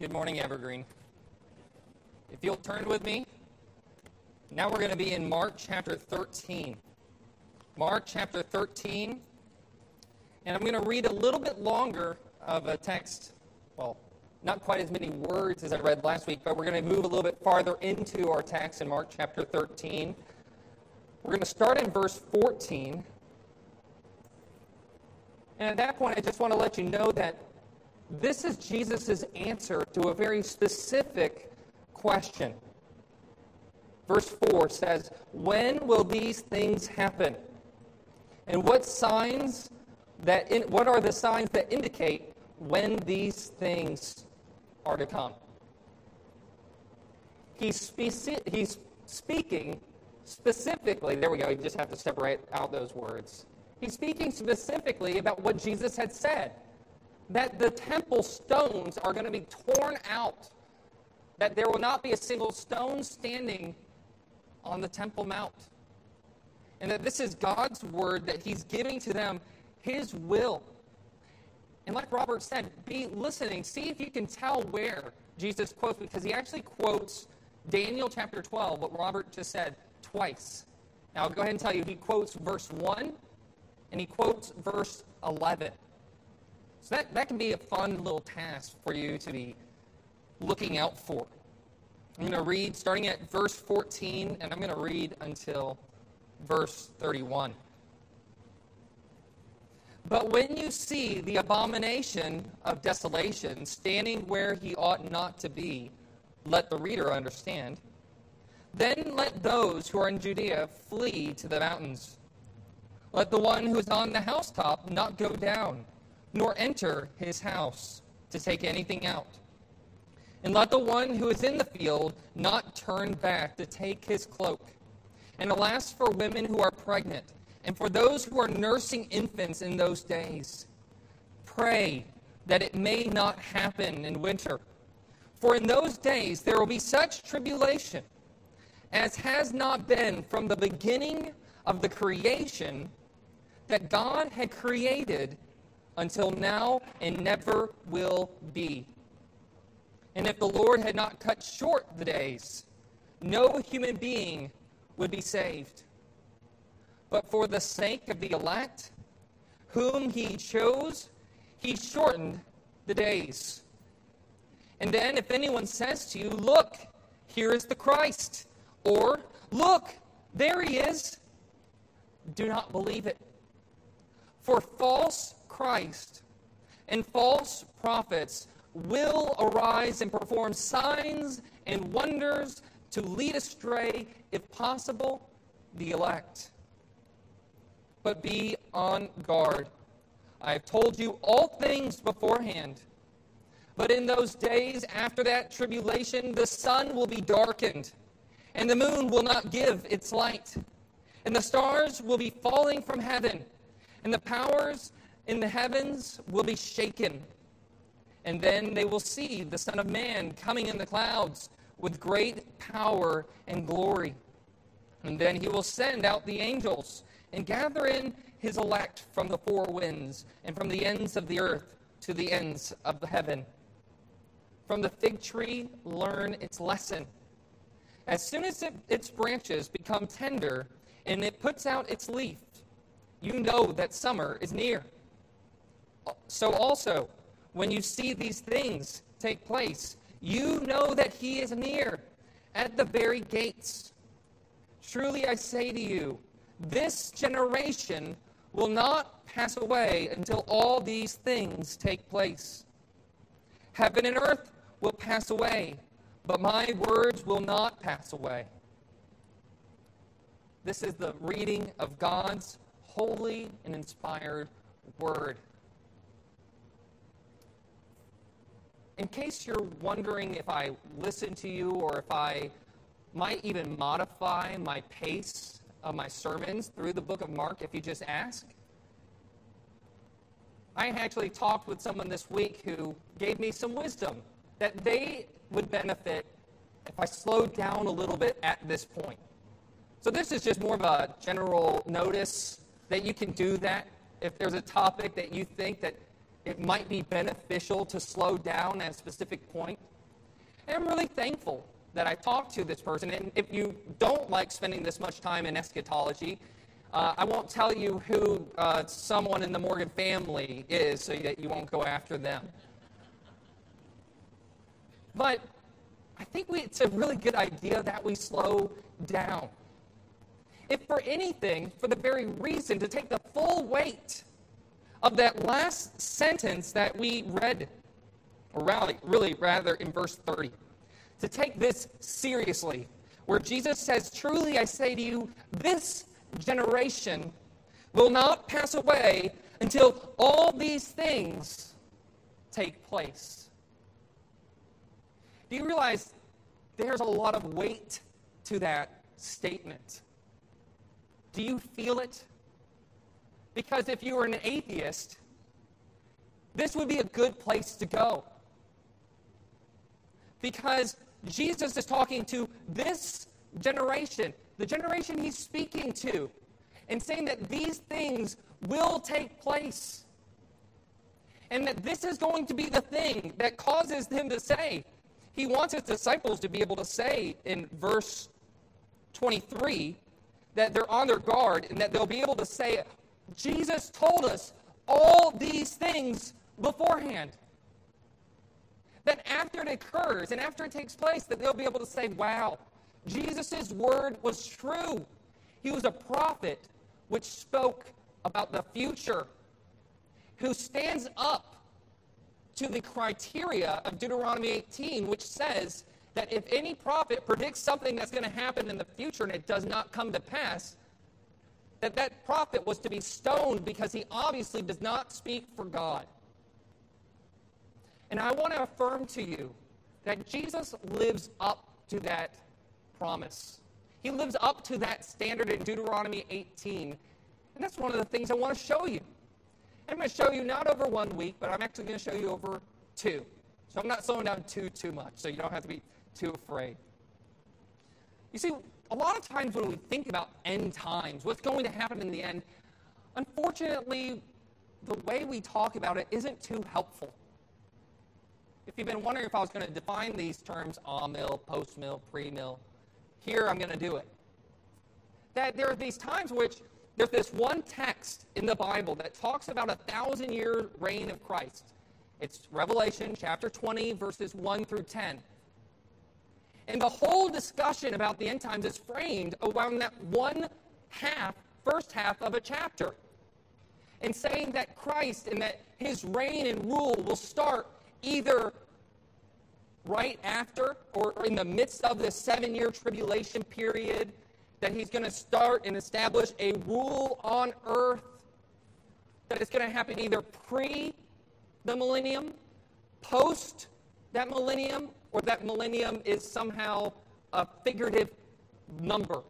Good morning, Evergreen. If you'll turn with me, now we're going to be in Mark chapter 13. Mark chapter 13. And I'm going to read a little bit longer of a text. Well, not quite as many words as I read last week, but we're going to move a little bit farther into our text in Mark chapter 13. We're going to start in verse 14. And at that point, I just want to let you know that this is Jesus' answer to a very specific question. Verse 4 says, When will these things happen? And what signs that in, what are the signs that indicate when these things are to come? He's, speci- he's speaking specifically, there we go, you just have to separate out those words. He's speaking specifically about what Jesus had said that the temple stones are going to be torn out, that there will not be a single stone standing on the Temple Mount. And that this is God's word that He's giving to them His will. And like Robert said, be listening. See if you can tell where Jesus quotes, because he actually quotes Daniel chapter 12, what Robert just said, twice. Now, I'll go ahead and tell you, he quotes verse 1 and he quotes verse 11. So that, that can be a fun little task for you to be looking out for. I'm going to read starting at verse 14, and I'm going to read until verse 31. But when you see the abomination of desolation standing where he ought not to be, let the reader understand. Then let those who are in Judea flee to the mountains. Let the one who is on the housetop not go down nor enter his house to take anything out. And let the one who is in the field not turn back to take his cloak. And alas for women who are pregnant, and for those who are nursing infants in those days. Pray that it may not happen in winter. For in those days there will be such tribulation as has not been from the beginning of the creation that God had created until now and never will be. And if the Lord had not cut short the days, no human being would be saved. But for the sake of the elect, whom he chose, he shortened the days. And then, if anyone says to you, Look, here is the Christ, or Look, there he is, do not believe it. For false Christ and false prophets will arise and perform signs and wonders to lead astray, if possible, the elect. But be on guard. I have told you all things beforehand. But in those days after that tribulation, the sun will be darkened, and the moon will not give its light, and the stars will be falling from heaven, and the powers in the heavens will be shaken. And then they will see the Son of Man coming in the clouds with great power and glory. And then he will send out the angels and gather in his elect from the four winds and from the ends of the earth to the ends of the heaven. From the fig tree, learn its lesson. As soon as it, its branches become tender and it puts out its leaf, you know that summer is near. So also, when you see these things take place, you know that he is near at the very gates. Truly I say to you, this generation will not pass away until all these things take place. Heaven and earth will pass away, but my words will not pass away. This is the reading of God's holy and inspired word. In case you're wondering if I listen to you or if I might even modify my pace of my sermons through the book of Mark if you just ask, I actually talked with someone this week who gave me some wisdom that they would benefit if I slowed down a little bit at this point. So, this is just more of a general notice that you can do that if there's a topic that you think that it might be beneficial to slow down at a specific point. And I'm really thankful that I talked to this person. And if you don't like spending this much time in eschatology, uh, I won't tell you who uh, someone in the Morgan family is so that you won't go after them. But I think we, it's a really good idea that we slow down. If for anything, for the very reason to take the full weight of that last sentence that we read, or really, really rather in verse 30, to take this seriously, where Jesus says, Truly I say to you, this generation will not pass away until all these things take place. Do you realize there's a lot of weight to that statement? Do you feel it? Because if you were an atheist, this would be a good place to go. Because Jesus is talking to this generation, the generation he's speaking to, and saying that these things will take place. And that this is going to be the thing that causes him to say, he wants his disciples to be able to say in verse 23 that they're on their guard and that they'll be able to say, Jesus told us all these things beforehand. That after it occurs and after it takes place, that they'll be able to say, wow, Jesus' word was true. He was a prophet which spoke about the future, who stands up to the criteria of Deuteronomy 18, which says that if any prophet predicts something that's going to happen in the future and it does not come to pass, that that prophet was to be stoned because he obviously does not speak for God. And I want to affirm to you that Jesus lives up to that promise. He lives up to that standard in Deuteronomy 18. And that's one of the things I want to show you. I'm going to show you not over one week, but I'm actually going to show you over two. So I'm not slowing down too, too much, so you don't have to be too afraid. You see, a lot of times when we think about end times, what's going to happen in the end, unfortunately, the way we talk about it isn't too helpful. If you've been wondering if I was going to define these terms, amill, post-mill, pre-mill, here I'm going to do it. That there are these times which there's this one text in the Bible that talks about a thousand year reign of Christ. It's Revelation chapter 20, verses 1 through 10. And the whole discussion about the end times is framed around that one half, first half of a chapter. And saying that Christ and that his reign and rule will start either right after or in the midst of the seven year tribulation period, that he's going to start and establish a rule on earth, that it's going to happen either pre the millennium, post that millennium, or that millennium is somehow a figurative number.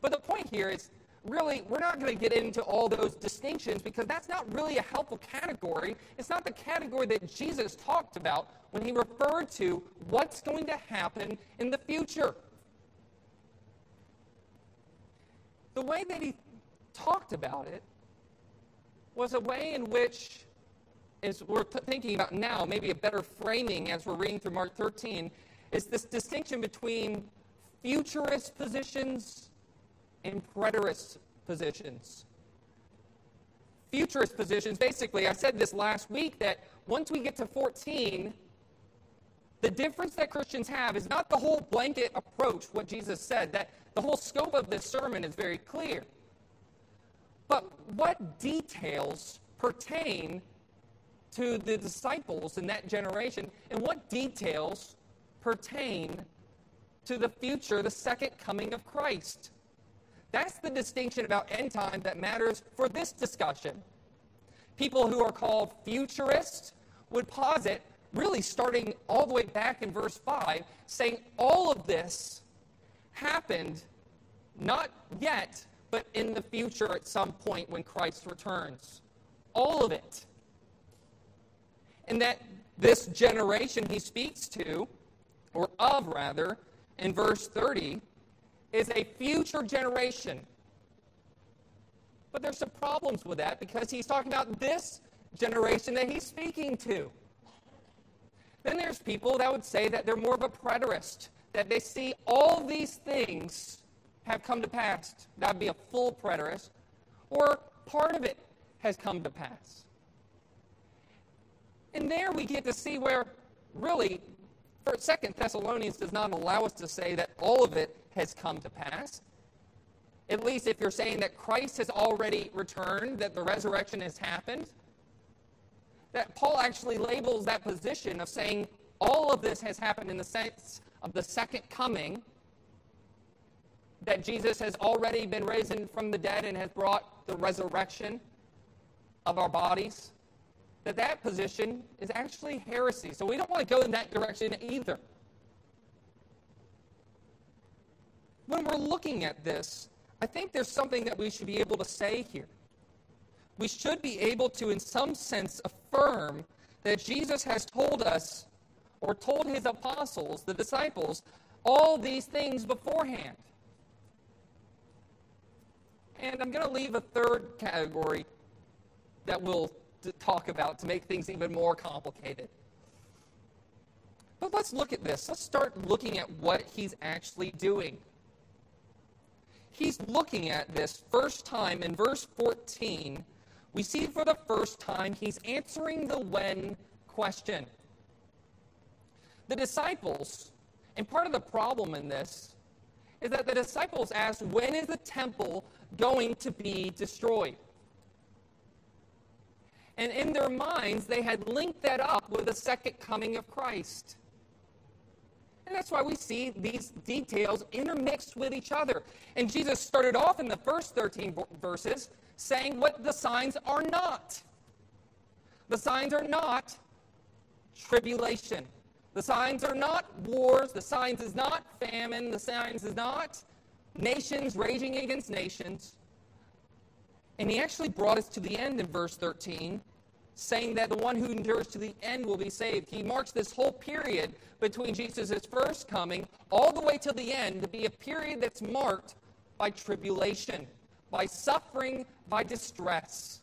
But the point here is really, we're not going to get into all those distinctions because that's not really a helpful category. It's not the category that Jesus talked about when he referred to what's going to happen in the future. The way that he talked about it was a way in which as we're thinking about now, maybe a better framing as we're reading through Mark 13, is this distinction between futurist positions and preterist positions. Futurist positions, basically, I said this last week that once we get to 14, the difference that Christians have is not the whole blanket approach, what Jesus said, that the whole scope of this sermon is very clear. But what details pertain to the disciples in that generation and what details pertain to the future, the second coming of Christ. That's the distinction about end time that matters for this discussion. People who are called futurists would posit, really starting all the way back in verse 5, saying all of this happened not yet, but in the future at some point when Christ returns. All of it and that this generation he speaks to, or of rather, in verse 30, is a future generation. But there's some problems with that because he's talking about this generation that he's speaking to. Then there's people that would say that they're more of a preterist, that they see all these things have come to pass. That would be a full preterist. Or part of it has come to pass. And there we get to see where really Second Thessalonians does not allow us to say that all of it has come to pass. At least if you're saying that Christ has already returned, that the resurrection has happened, that Paul actually labels that position of saying all of this has happened in the sense of the second coming, that Jesus has already been risen from the dead and has brought the resurrection of our bodies, that that position is actually heresy. So we don't want to go in that direction either. When we're looking at this, I think there's something that we should be able to say here. We should be able to, in some sense, affirm that Jesus has told us, or told his apostles, the disciples, all these things beforehand. And I'm going to leave a third category that we'll talk about to make things even more complicated. But let's look at this. Let's start looking at what he's actually doing. He's looking at this first time in verse 14. We see for the first time he's answering the when question. The disciples, and part of the problem in this is that the disciples asked, When is the temple going to be destroyed? And in their minds, they had linked that up with the second coming of Christ. And that's why we see these details intermixed with each other. And Jesus started off in the first 13 verses saying what the signs are not. The signs are not tribulation. The signs are not wars. The signs is not famine. The signs is not nations raging against nations. And he actually brought us to the end in verse 13, saying that the one who endures to the end will be saved. He marks this whole period between Jesus' first coming all the way to the end to be a period that's marked by tribulation, by suffering, by distress.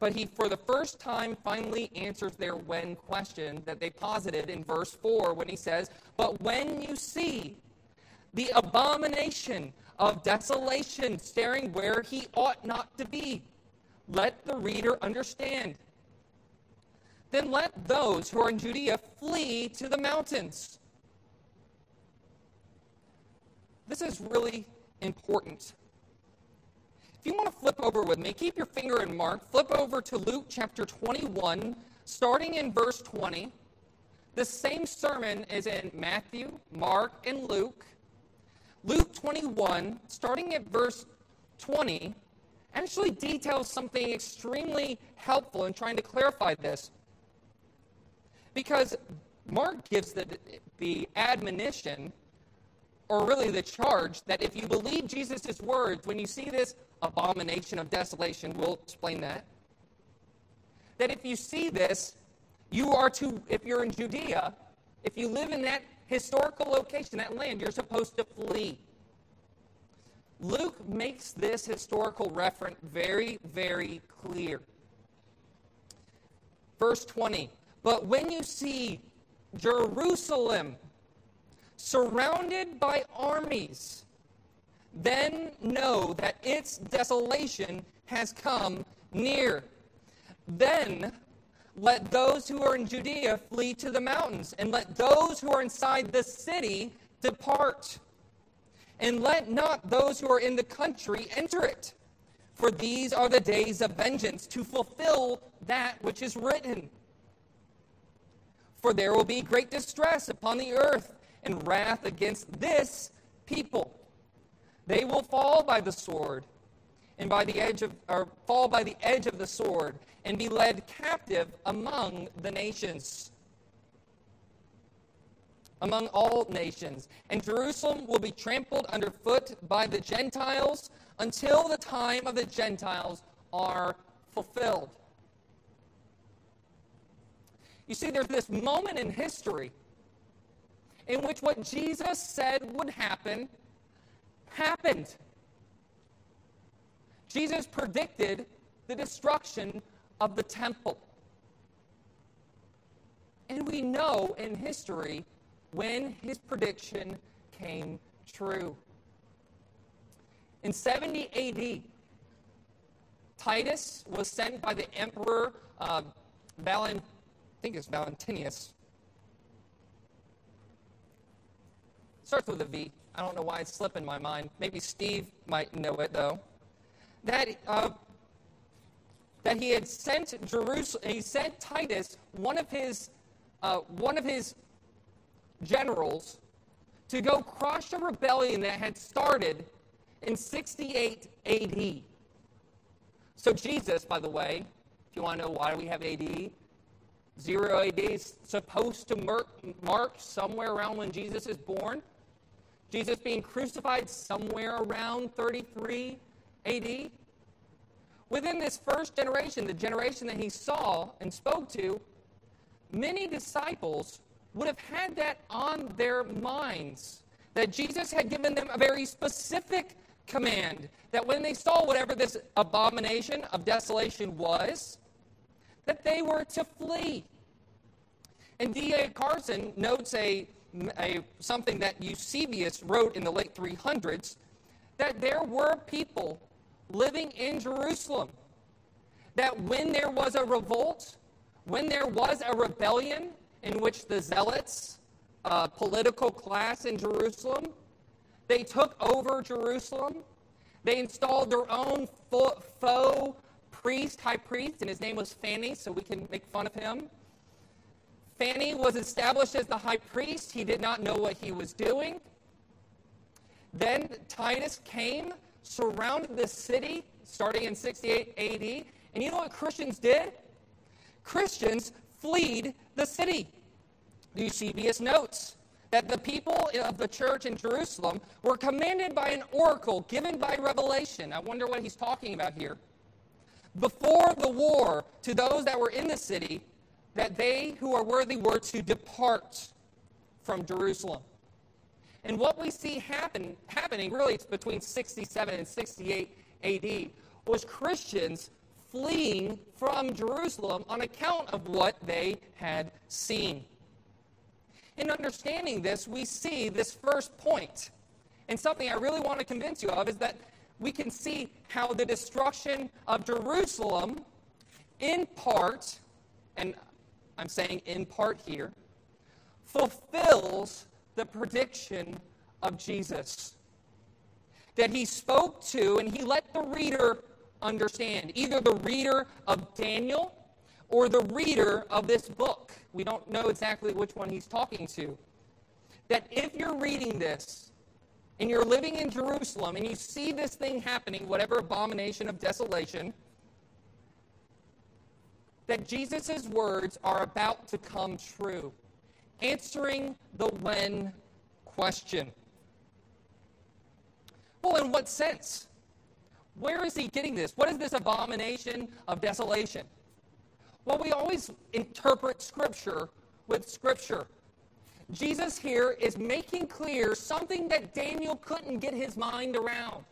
But he, for the first time, finally answers their when question that they posited in verse 4 when he says, But when you see the abomination of desolation, staring where he ought not to be. Let the reader understand. Then let those who are in Judea flee to the mountains. This is really important. If you want to flip over with me, keep your finger in Mark, flip over to Luke chapter 21, starting in verse 20. The same sermon is in Matthew, Mark, and Luke. Luke 21, starting at verse 20, actually details something extremely helpful in trying to clarify this. Because Mark gives the, the admonition, or really the charge, that if you believe Jesus' words, when you see this abomination of desolation, we'll explain that, that if you see this, you are to, if you're in Judea, if you live in that historical location, that land, you're supposed to flee. Luke makes this historical reference very, very clear. Verse 20 But when you see Jerusalem surrounded by armies, then know that its desolation has come near. Then let those who are in Judea flee to the mountains, and let those who are inside the city depart. And let not those who are in the country enter it. For these are the days of vengeance to fulfill that which is written. For there will be great distress upon the earth and wrath against this people. They will fall by the sword and by the edge of or fall by the edge of the sword and be led captive among the nations among all nations and Jerusalem will be trampled underfoot by the Gentiles until the time of the Gentiles are fulfilled you see there's this moment in history in which what Jesus said would happen happened Jesus predicted the destruction of the temple. And we know in history when his prediction came true. In 70 AD, Titus was sent by the emperor uh, Valent, I think it's Valentinius. Starts with a V. I don't know why it's slipping my mind. Maybe Steve might know it though. That uh, that he had sent Jerusalem. He sent Titus, one of his uh, one of his generals, to go crush a rebellion that had started in 68 AD. So Jesus, by the way, if you want to know why we have AD, zero AD is supposed to mark somewhere around when Jesus is born. Jesus being crucified somewhere around 33 AD. Within this first generation, the generation that he saw and spoke to, many disciples would have had that on their minds. That Jesus had given them a very specific command. That when they saw whatever this abomination of desolation was, that they were to flee. And D.A. Carson notes a a, something that Eusebius wrote in the late 300s that there were people living in Jerusalem that when there was a revolt, when there was a rebellion in which the zealots, uh, political class in Jerusalem, they took over Jerusalem. They installed their own faux priest, high priest, and his name was Fanny, so we can make fun of him. Fanny was established as the high priest. He did not know what he was doing. Then Titus came, surrounded the city starting in 68 AD. And you know what Christians did? Christians fled the city. Eusebius notes that the people of the church in Jerusalem were commanded by an oracle given by revelation. I wonder what he's talking about here. Before the war, to those that were in the city, that they who are worthy were to depart from Jerusalem. And what we see happen, happening really it's between 67 and 68 AD was Christians fleeing from Jerusalem on account of what they had seen. In understanding this, we see this first point. And something I really want to convince you of is that we can see how the destruction of Jerusalem, in part, and I'm saying in part here, fulfills the prediction of Jesus that he spoke to and he let the reader understand, either the reader of Daniel or the reader of this book. We don't know exactly which one he's talking to. That if you're reading this and you're living in Jerusalem and you see this thing happening, whatever abomination of desolation, that Jesus' words are about to come true, answering the when question. Well, in what sense? Where is he getting this? What is this abomination of desolation? Well, we always interpret Scripture with Scripture. Jesus here is making clear something that Daniel couldn't get his mind around.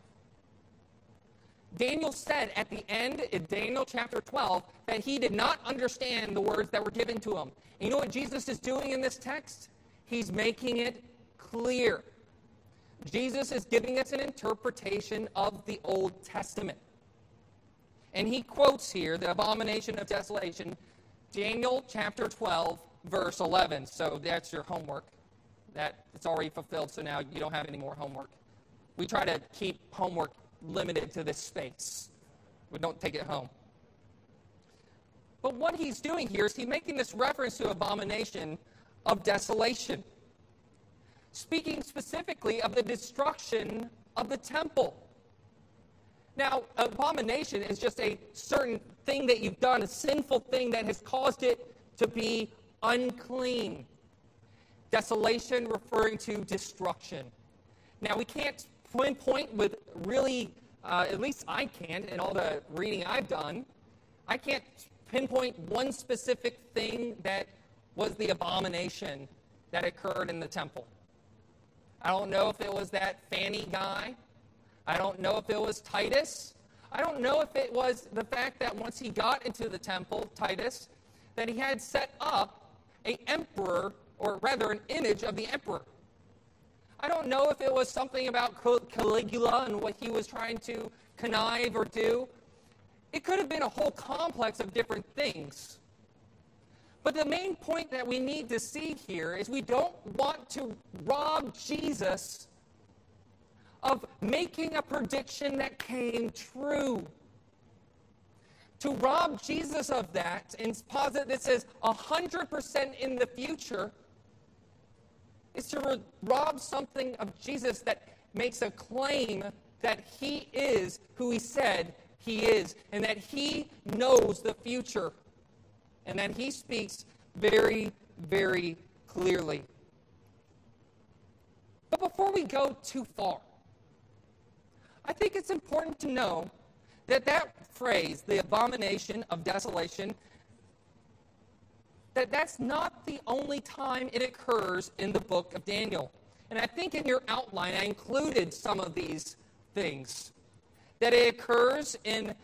Daniel said at the end in Daniel chapter 12 that he did not understand the words that were given to him. And you know what Jesus is doing in this text? He's making it clear. Jesus is giving us an interpretation of the Old Testament. And he quotes here the abomination of desolation, Daniel chapter 12, verse 11. So that's your homework. That it's already fulfilled, so now you don't have any more homework. We try to keep homework limited to this space. We don't take it home. But what he's doing here is he's making this reference to abomination of desolation, speaking specifically of the destruction of the temple. Now, abomination is just a certain thing that you've done, a sinful thing that has caused it to be unclean. Desolation referring to destruction. Now, we can't pinpoint with really, uh, at least I can't, in all the reading I've done, I can't pinpoint one specific thing that was the abomination that occurred in the temple. I don't know if it was that Fanny guy. I don't know if it was Titus. I don't know if it was the fact that once he got into the temple, Titus, that he had set up a emperor, or rather an image of the emperor. I don't know if it was something about Caligula and what he was trying to connive or do. It could have been a whole complex of different things. But the main point that we need to see here is we don't want to rob Jesus of making a prediction that came true. To rob Jesus of that and posit that says 100% in the future is to rob something of Jesus that makes a claim that he is who he said he is and that he knows the future and that he speaks very, very clearly. But before we go too far, I think it's important to know that that phrase, the abomination of desolation, that that's not the only time it occurs in the book of Daniel. And I think in your outline, I included some of these things. That it occurs in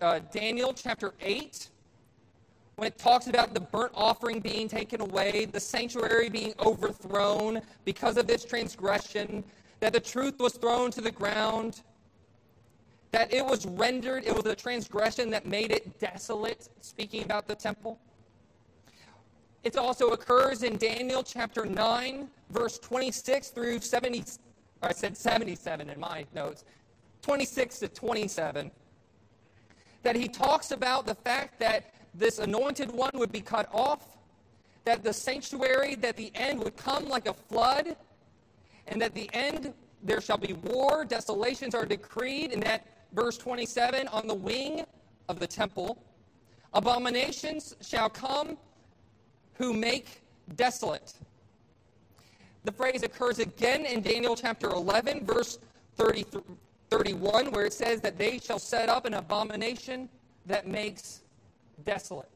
uh, Daniel chapter 8, when it talks about the burnt offering being taken away, the sanctuary being overthrown because of this transgression, that the truth was thrown to the ground, that it was rendered, it was a transgression that made it desolate, speaking about the temple. It also occurs in Daniel chapter 9, verse 26 through 70. I said 77 in my notes. 26 to 27. That he talks about the fact that this anointed one would be cut off, that the sanctuary, that the end would come like a flood, and that the end there shall be war, desolations are decreed, and that verse 27 on the wing of the temple, abominations shall come who make desolate. The phrase occurs again in Daniel chapter 11, verse 30, 31, where it says that they shall set up an abomination that makes desolate.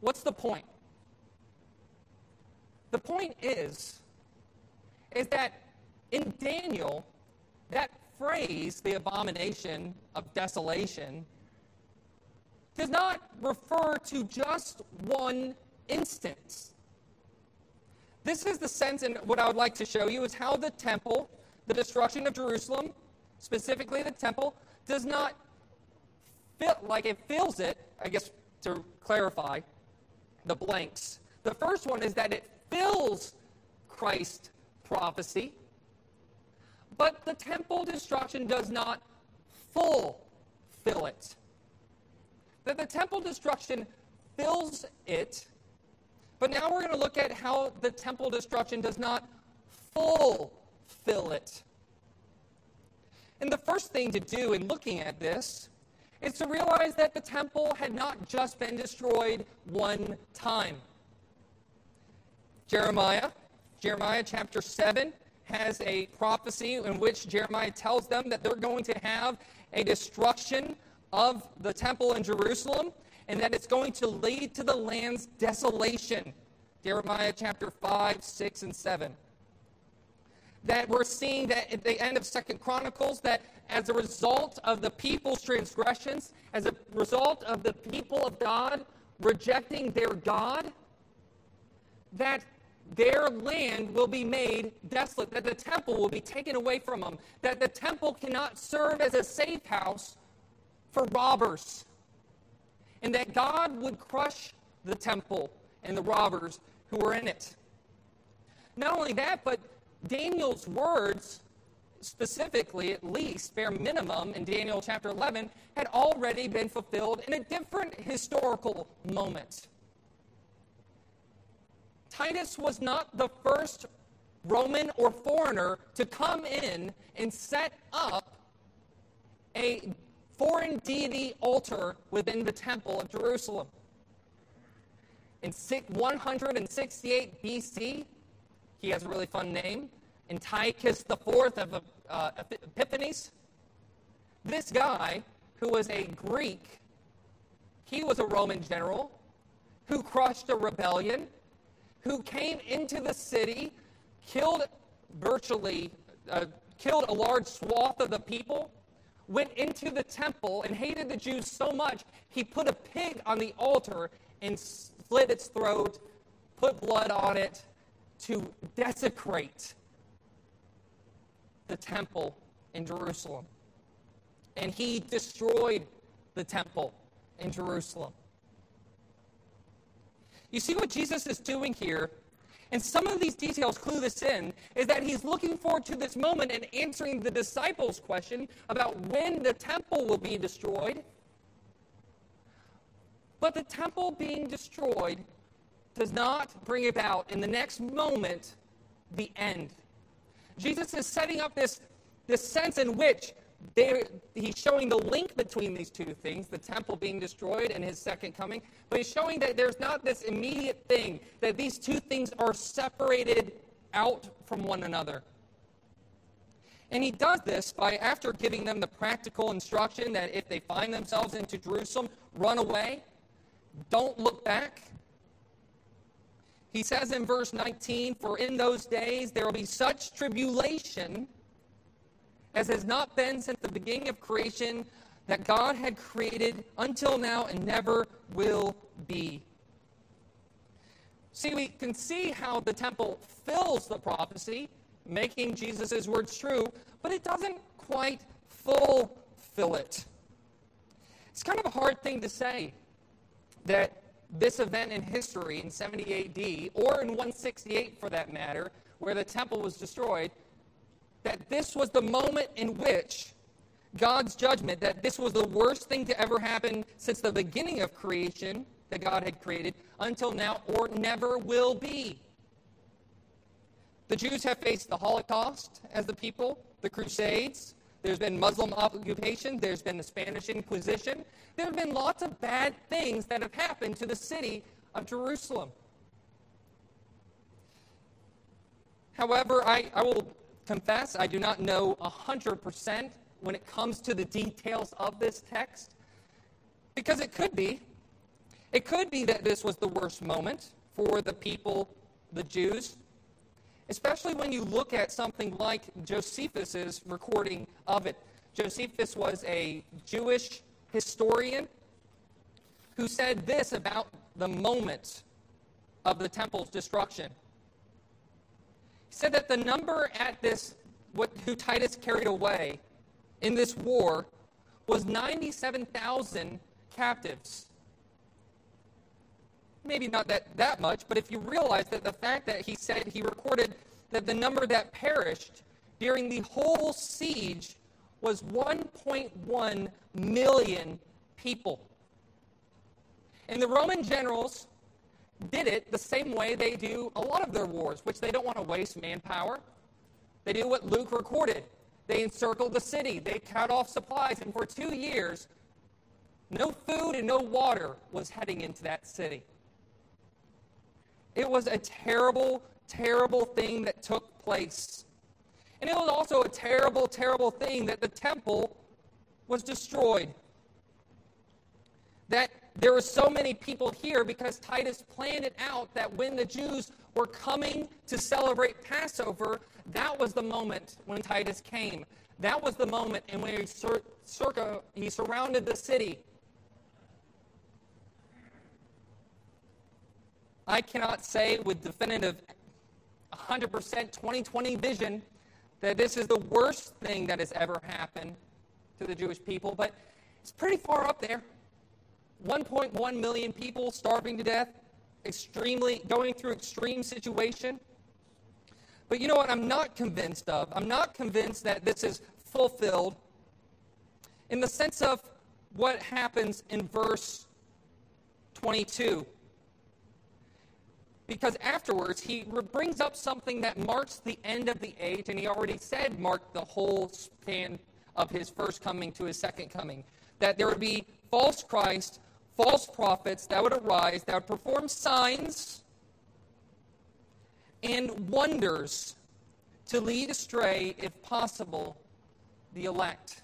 What's the point? The point is, is that in Daniel, that phrase, the abomination of desolation, does not refer to just one instance. This is the sense, and what I would like to show you is how the temple, the destruction of Jerusalem, specifically the temple, does not fit like it fills it, I guess to clarify the blanks. The first one is that it fills Christ's prophecy, but the temple destruction does not fulfill it. That the temple destruction fills it but now we're going to look at how the temple destruction does not fulfill it. And the first thing to do in looking at this is to realize that the temple had not just been destroyed one time. Jeremiah, Jeremiah chapter 7, has a prophecy in which Jeremiah tells them that they're going to have a destruction of the temple in Jerusalem and that it's going to lead to the land's desolation. Jeremiah chapter 5, 6, and 7. That we're seeing that at the end of Second Chronicles, that as a result of the people's transgressions, as a result of the people of God rejecting their God, that their land will be made desolate, that the temple will be taken away from them, that the temple cannot serve as a safe house for robbers and that God would crush the temple and the robbers who were in it. Not only that, but Daniel's words, specifically at least, bare minimum, in Daniel chapter 11, had already been fulfilled in a different historical moment. Titus was not the first Roman or foreigner to come in and set up a foreign deity altar within the temple of Jerusalem. In 168 BC, he has a really fun name, Antiochus IV of uh, Epiphanes. This guy, who was a Greek, he was a Roman general who crushed a rebellion, who came into the city, killed virtually, uh, killed a large swath of the people, went into the temple and hated the Jews so much, he put a pig on the altar and slit its throat, put blood on it to desecrate the temple in Jerusalem. And he destroyed the temple in Jerusalem. You see what Jesus is doing here? And some of these details clue this in is that he's looking forward to this moment and answering the disciples' question about when the temple will be destroyed. But the temple being destroyed does not bring about in the next moment the end. Jesus is setting up this, this sense in which he's showing the link between these two things, the temple being destroyed and his second coming, but he's showing that there's not this immediate thing, that these two things are separated out from one another. And he does this by, after giving them the practical instruction that if they find themselves into Jerusalem, run away, don't look back. He says in verse 19, For in those days there will be such tribulation as has not been since the beginning of creation that God had created until now and never will be. See, we can see how the temple fills the prophecy, making Jesus' words true, but it doesn't quite fulfill it. It's kind of a hard thing to say that this event in history in 70 AD, or in 168 for that matter, where the temple was destroyed, that this was the moment in which God's judgment, that this was the worst thing to ever happen since the beginning of creation that God had created until now, or never will be. The Jews have faced the Holocaust as the people, the Crusades, there's been Muslim occupation, there's been the Spanish Inquisition. There have been lots of bad things that have happened to the city of Jerusalem. However, I, I will confess I do not know 100% when it comes to the details of this text, because it could be. It could be that this was the worst moment for the people, the Jews, especially when you look at something like Josephus's recording of it. Josephus was a Jewish historian who said this about the moment of the temple's destruction. Said that the number at this, what, who Titus carried away in this war, was 97,000 captives. Maybe not that, that much, but if you realize that the fact that he said he recorded that the number that perished during the whole siege was 1.1 million people. And the Roman generals did it the same way they do a lot of their wars, which they don't want to waste manpower. They do what Luke recorded. They encircled the city, they cut off supplies, and for two years, no food and no water was heading into that city. It was a terrible, terrible thing that took place. And it was also a terrible, terrible thing that the temple was destroyed. That there were so many people here because Titus planned it out that when the Jews were coming to celebrate Passover, that was the moment when Titus came. That was the moment in which he, cir- circa, he surrounded the city. I cannot say with definitive 100% 2020 vision that this is the worst thing that has ever happened to the Jewish people, but it's pretty far up there. 1.1 million people starving to death, extremely going through extreme situation. But you know what I'm not convinced of? I'm not convinced that this is fulfilled in the sense of what happens in verse 22. Because afterwards, he brings up something that marks the end of the age, and he already said marked the whole span of his first coming to his second coming. That there would be false Christ false prophets that would arise, that would perform signs and wonders to lead astray, if possible, the elect.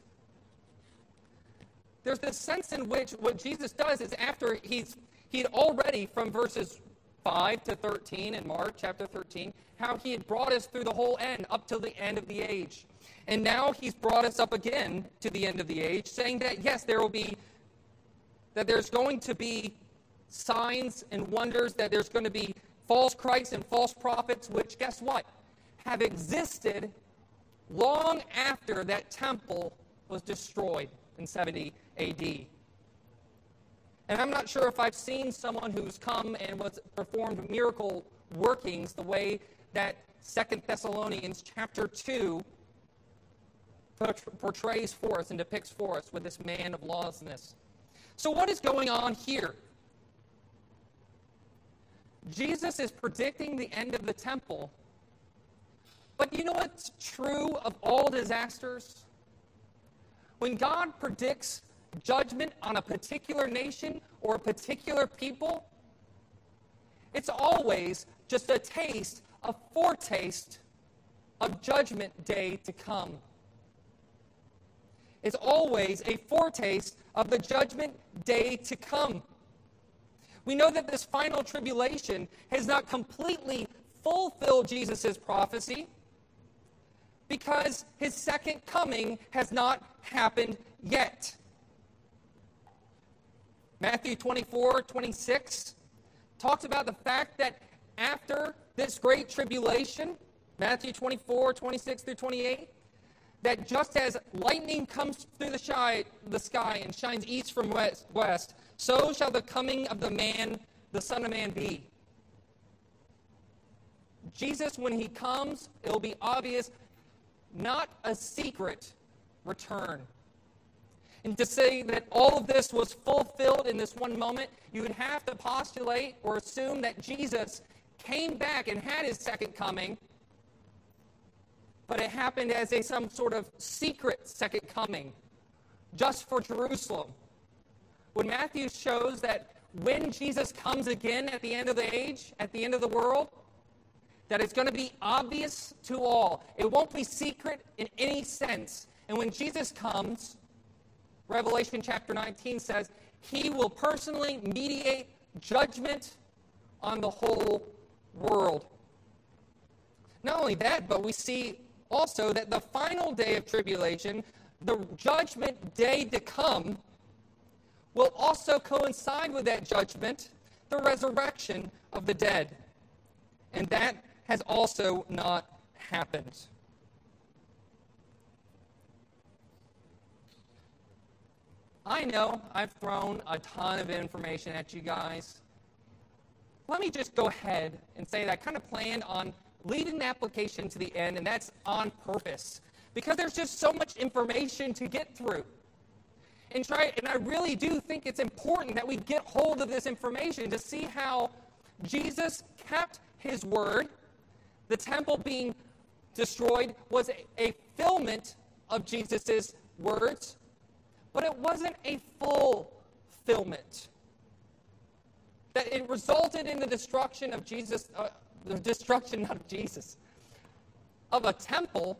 There's this sense in which what Jesus does is after he's he'd already from verses 5 to 13 in Mark chapter 13, how he had brought us through the whole end up till the end of the age. And now he's brought us up again to the end of the age, saying that yes, there will be that there's going to be signs and wonders, that there's going to be false Christs and false prophets, which, guess what? Have existed long after that temple was destroyed in 70 AD. And I'm not sure if I've seen someone who's come and was performed miracle workings the way that Second Thessalonians chapter 2 portrays for us and depicts for us with this man of lawlessness. So, what is going on here? Jesus is predicting the end of the temple. But you know what's true of all disasters? When God predicts judgment on a particular nation or a particular people, it's always just a taste, a foretaste of judgment day to come. It's always a foretaste of the judgment day to come. We know that this final tribulation has not completely fulfilled Jesus' prophecy because his second coming has not happened yet. Matthew 24, 26 talks about the fact that after this great tribulation, Matthew 24, 26 through 28, that just as lightning comes through the sky, the sky and shines east from west, west, so shall the coming of the man, the Son of Man, be. Jesus, when he comes, it'll be obvious, not a secret return. And to say that all of this was fulfilled in this one moment, you would have to postulate or assume that Jesus came back and had his second coming, but it happened as a some sort of secret second coming, just for Jerusalem. When Matthew shows that when Jesus comes again at the end of the age, at the end of the world, that it's going to be obvious to all. It won't be secret in any sense. And when Jesus comes, Revelation chapter 19 says, He will personally mediate judgment on the whole world. Not only that, but we see also that the final day of tribulation, the judgment day to come, will also coincide with that judgment, the resurrection of the dead. And that has also not happened. I know I've thrown a ton of information at you guys. Let me just go ahead and say that I kind of planned on leading the application to the end, and that's on purpose because there's just so much information to get through. And try, and I really do think it's important that we get hold of this information to see how Jesus kept his word. The temple being destroyed was a, fulfillment of Jesus' words but it wasn't a full fulfillment. That it resulted in the destruction of Jesus, uh, the destruction of Jesus, of a temple.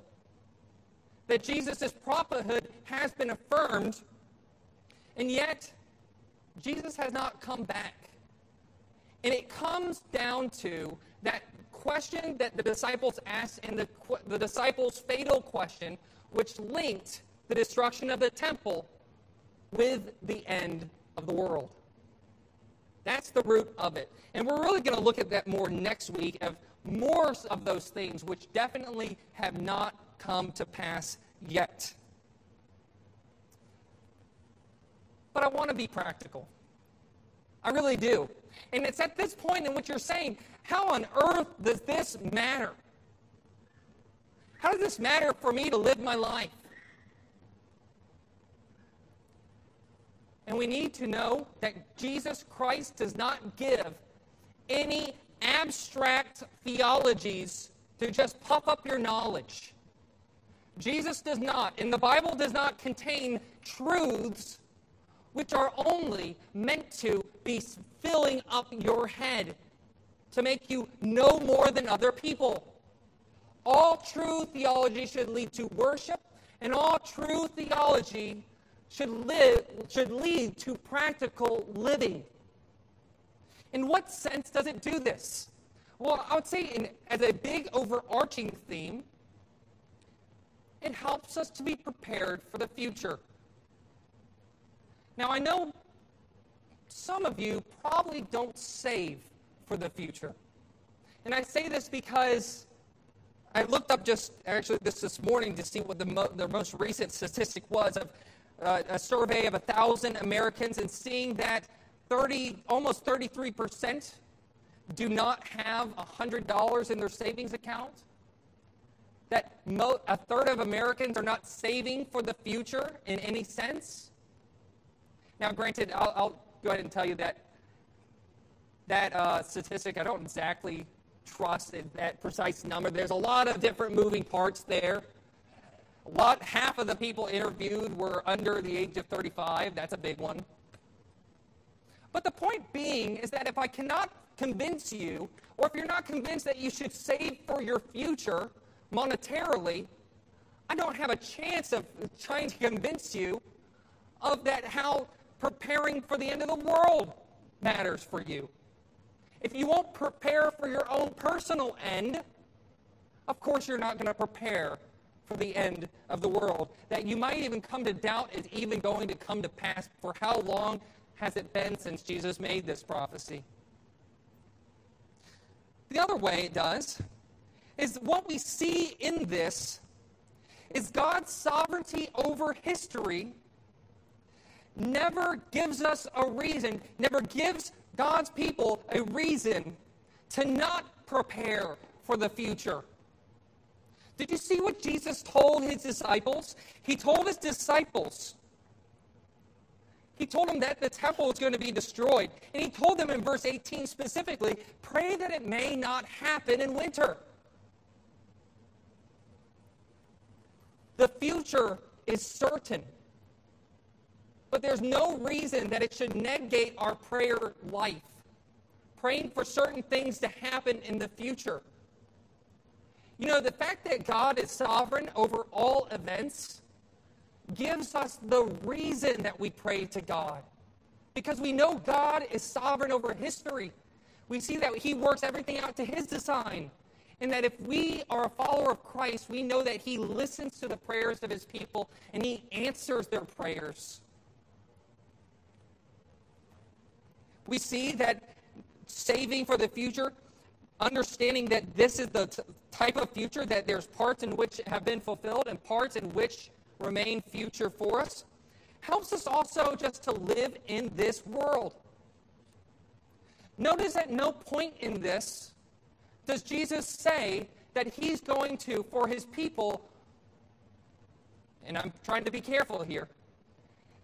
That Jesus' prophethood has been affirmed, and yet Jesus has not come back. And it comes down to that question that the disciples asked, and the, the disciples' fatal question, which linked the destruction of the temple with the end of the world. That's the root of it. And we're really going to look at that more next week of more of those things which definitely have not come to pass yet. But I want to be practical. I really do. And it's at this point in which you're saying, how on earth does this matter? How does this matter for me to live my life? And we need to know that Jesus Christ does not give any abstract theologies to just puff up your knowledge. Jesus does not, and the Bible does not contain truths which are only meant to be filling up your head to make you know more than other people. All true theology should lead to worship, and all true theology should, live, should lead to practical living. In what sense does it do this? Well, I would say, in, as a big overarching theme, it helps us to be prepared for the future. Now, I know some of you probably don't save for the future. And I say this because I looked up just actually this this morning to see what the, mo- the most recent statistic was of uh, a survey of a thousand Americans and seeing that 30, almost 33 percent do not have $100 in their savings account. That mo- a third of Americans are not saving for the future in any sense. Now, granted, I'll, I'll go ahead and tell you that that uh, statistic, I don't exactly trust that precise number. There's a lot of different moving parts there. Lot, half of the people interviewed were under the age of 35. That's a big one. But the point being is that if I cannot convince you, or if you're not convinced that you should save for your future monetarily, I don't have a chance of trying to convince you of that how preparing for the end of the world matters for you. If you won't prepare for your own personal end, of course you're not going to prepare for the end of the world. That you might even come to doubt is even going to come to pass. For how long has it been since Jesus made this prophecy? The other way it does is what we see in this is God's sovereignty over history never gives us a reason, never gives God's people a reason to not prepare for the future. Did you see what Jesus told his disciples? He told his disciples, he told them that the temple was going to be destroyed. And he told them in verse 18 specifically, pray that it may not happen in winter. The future is certain. But there's no reason that it should negate our prayer life. Praying for certain things to happen in the future. You know, the fact that God is sovereign over all events gives us the reason that we pray to God. Because we know God is sovereign over history. We see that He works everything out to His design. And that if we are a follower of Christ, we know that He listens to the prayers of His people and He answers their prayers. We see that saving for the future, understanding that this is the t- type of future that there's parts in which have been fulfilled and parts in which remain future for us, helps us also just to live in this world. Notice at no point in this does Jesus say that he's going to, for his people, and I'm trying to be careful here,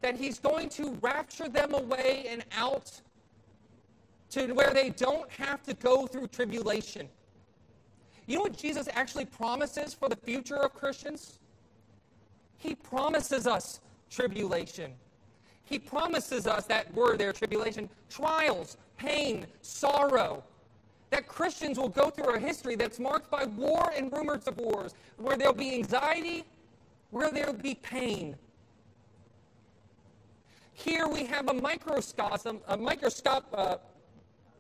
that he's going to rapture them away and out to where they don't have to go through tribulation. You know what Jesus actually promises for the future of Christians? He promises us tribulation. He promises us that word there, tribulation, trials, pain, sorrow. That Christians will go through a history that's marked by war and rumors of wars, where there'll be anxiety, where there'll be pain. Here we have a microcosm, a microscope, uh,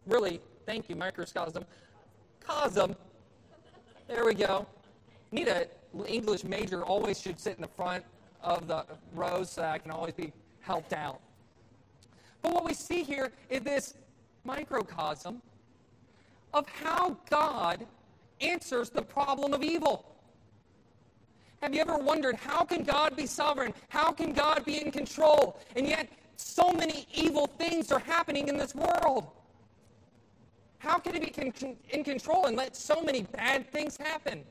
really, thank you, microcosm, cosm. There we go. Need an English major always should sit in the front of the rows so I can always be helped out. But what we see here is this microcosm of how God answers the problem of evil. Have you ever wondered how can God be sovereign? How can God be in control? And yet so many evil things are happening in this world. How can he be con- in control and let so many bad things happen?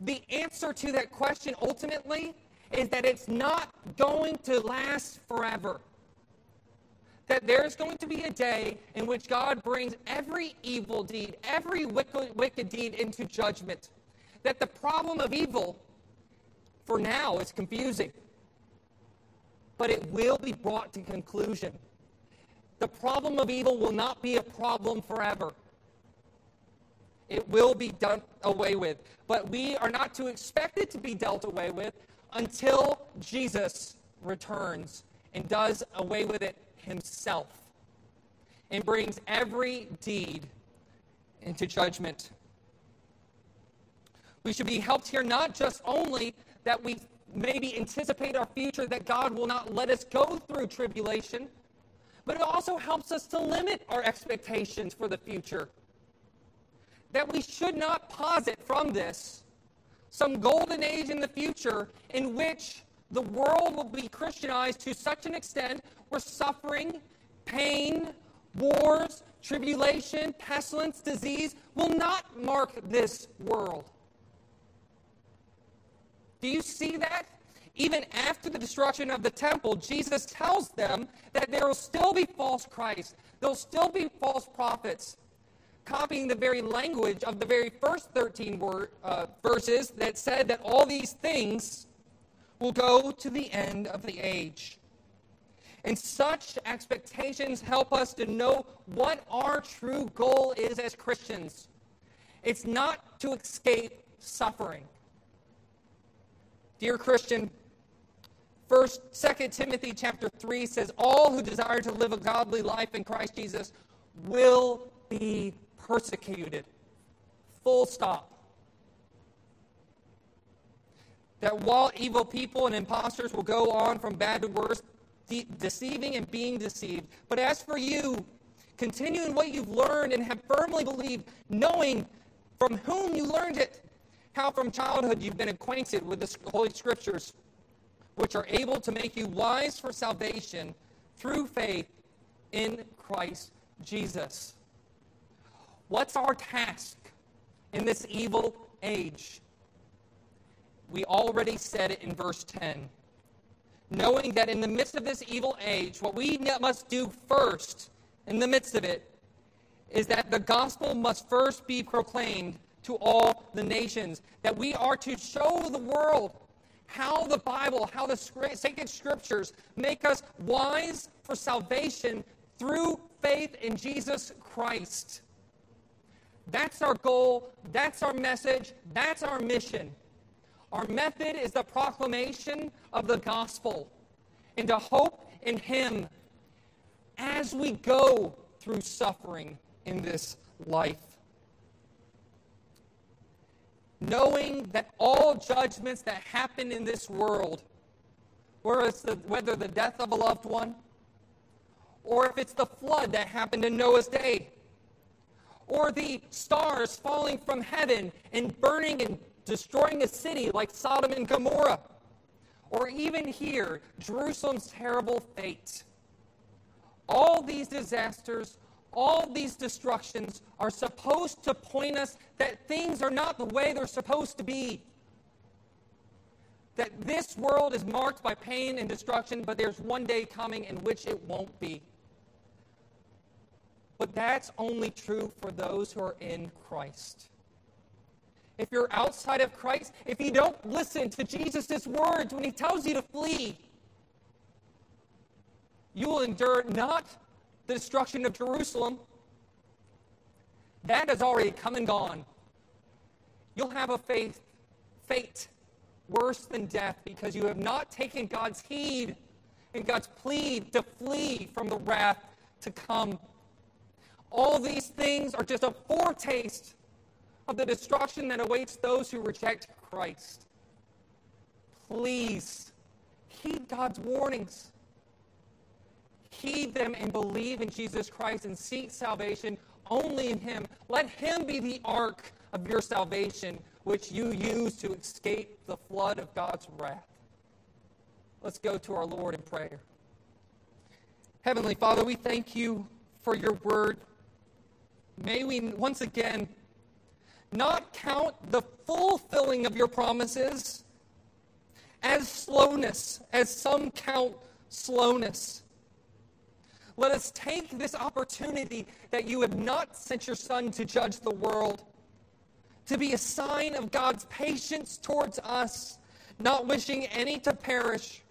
The answer to that question ultimately is that it's not going to last forever. That there's going to be a day in which God brings every evil deed, every wicked, wicked deed into judgment. That the problem of evil, for now, is confusing. But it will be brought to conclusion. The problem of evil will not be a problem forever. It will be done away with. But we are not to expect it to be dealt away with until Jesus returns and does away with it himself and brings every deed into judgment. We should be helped here not just only that we maybe anticipate our future, that God will not let us go through tribulation but it also helps us to limit our expectations for the future. That we should not posit from this some golden age in the future in which the world will be Christianized to such an extent where suffering, pain, wars, tribulation, pestilence, disease will not mark this world. Do you see that? Even after the destruction of the temple, Jesus tells them that there will still be false Christs, there will still be false prophets, copying the very language of the very first 13 word, uh, verses that said that all these things will go to the end of the age. And such expectations help us to know what our true goal is as Christians. It's not to escape suffering. Dear Christian, First, Second Timothy chapter 3 says, All who desire to live a godly life in Christ Jesus will be persecuted. Full stop. That while evil people and impostors will go on from bad to worse, de- deceiving and being deceived. But as for you, continue in what you've learned and have firmly believed, knowing from whom you learned it, how from childhood you've been acquainted with the Holy Scriptures, which are able to make you wise for salvation through faith in Christ Jesus. What's our task in this evil age? We already said it in verse 10 knowing that in the midst of this evil age, what we must do first, in the midst of it, is that the gospel must first be proclaimed to all the nations. That we are to show the world how the Bible, how the sacred scriptures make us wise for salvation through faith in Jesus Christ. That's our goal. That's our message. That's our mission. Our method is the proclamation of the gospel and to hope in Him as we go through suffering in this life. Knowing that all judgments that happen in this world, the, whether the death of a loved one, or if it's the flood that happened in Noah's day, or the stars falling from heaven and burning and destroying a city like Sodom and Gomorrah, or even here, Jerusalem's terrible fate. All these disasters, all these destructions are supposed to point us that things are not the way they're supposed to be. That this world is marked by pain and destruction, but there's one day coming in which it won't be. But that's only true for those who are in Christ if you're outside of Christ, if you don't listen to Jesus' words when he tells you to flee, you will endure not the destruction of Jerusalem. That has already come and gone. You'll have a faith, fate worse than death because you have not taken God's heed and God's plea to flee from the wrath to come. All these things are just a foretaste of the destruction that awaits those who reject Christ. Please heed God's warnings. Heed them and believe in Jesus Christ and seek salvation only in Him. Let Him be the ark of your salvation, which you use to escape the flood of God's wrath. Let's go to our Lord in prayer. Heavenly Father, we thank you for your word. May we once again not count the fulfilling of your promises as slowness, as some count slowness. Let us take this opportunity that you have not sent your Son to judge the world, to be a sign of God's patience towards us, not wishing any to perish,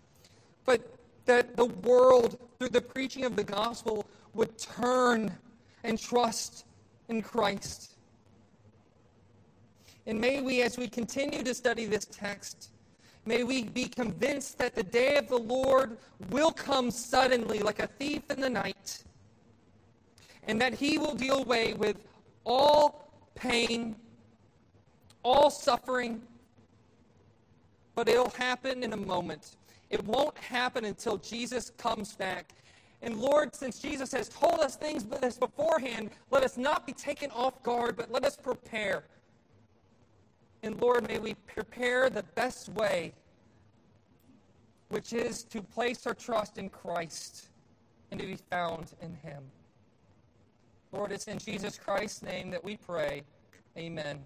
but that the world, through the preaching of the gospel, would turn and trust in Christ. And may we, as we continue to study this text, may we be convinced that the day of the Lord will come suddenly like a thief in the night, and that he will deal away with all pain, all suffering, but it'll happen in a moment. It won't happen until Jesus comes back And Lord, since Jesus has told us things this beforehand, let us not be taken off guard, but let us prepare. And Lord, may we prepare the best way, which is to place our trust in Christ and to be found in Him. Lord, it's in Jesus Christ's name that we pray. Amen.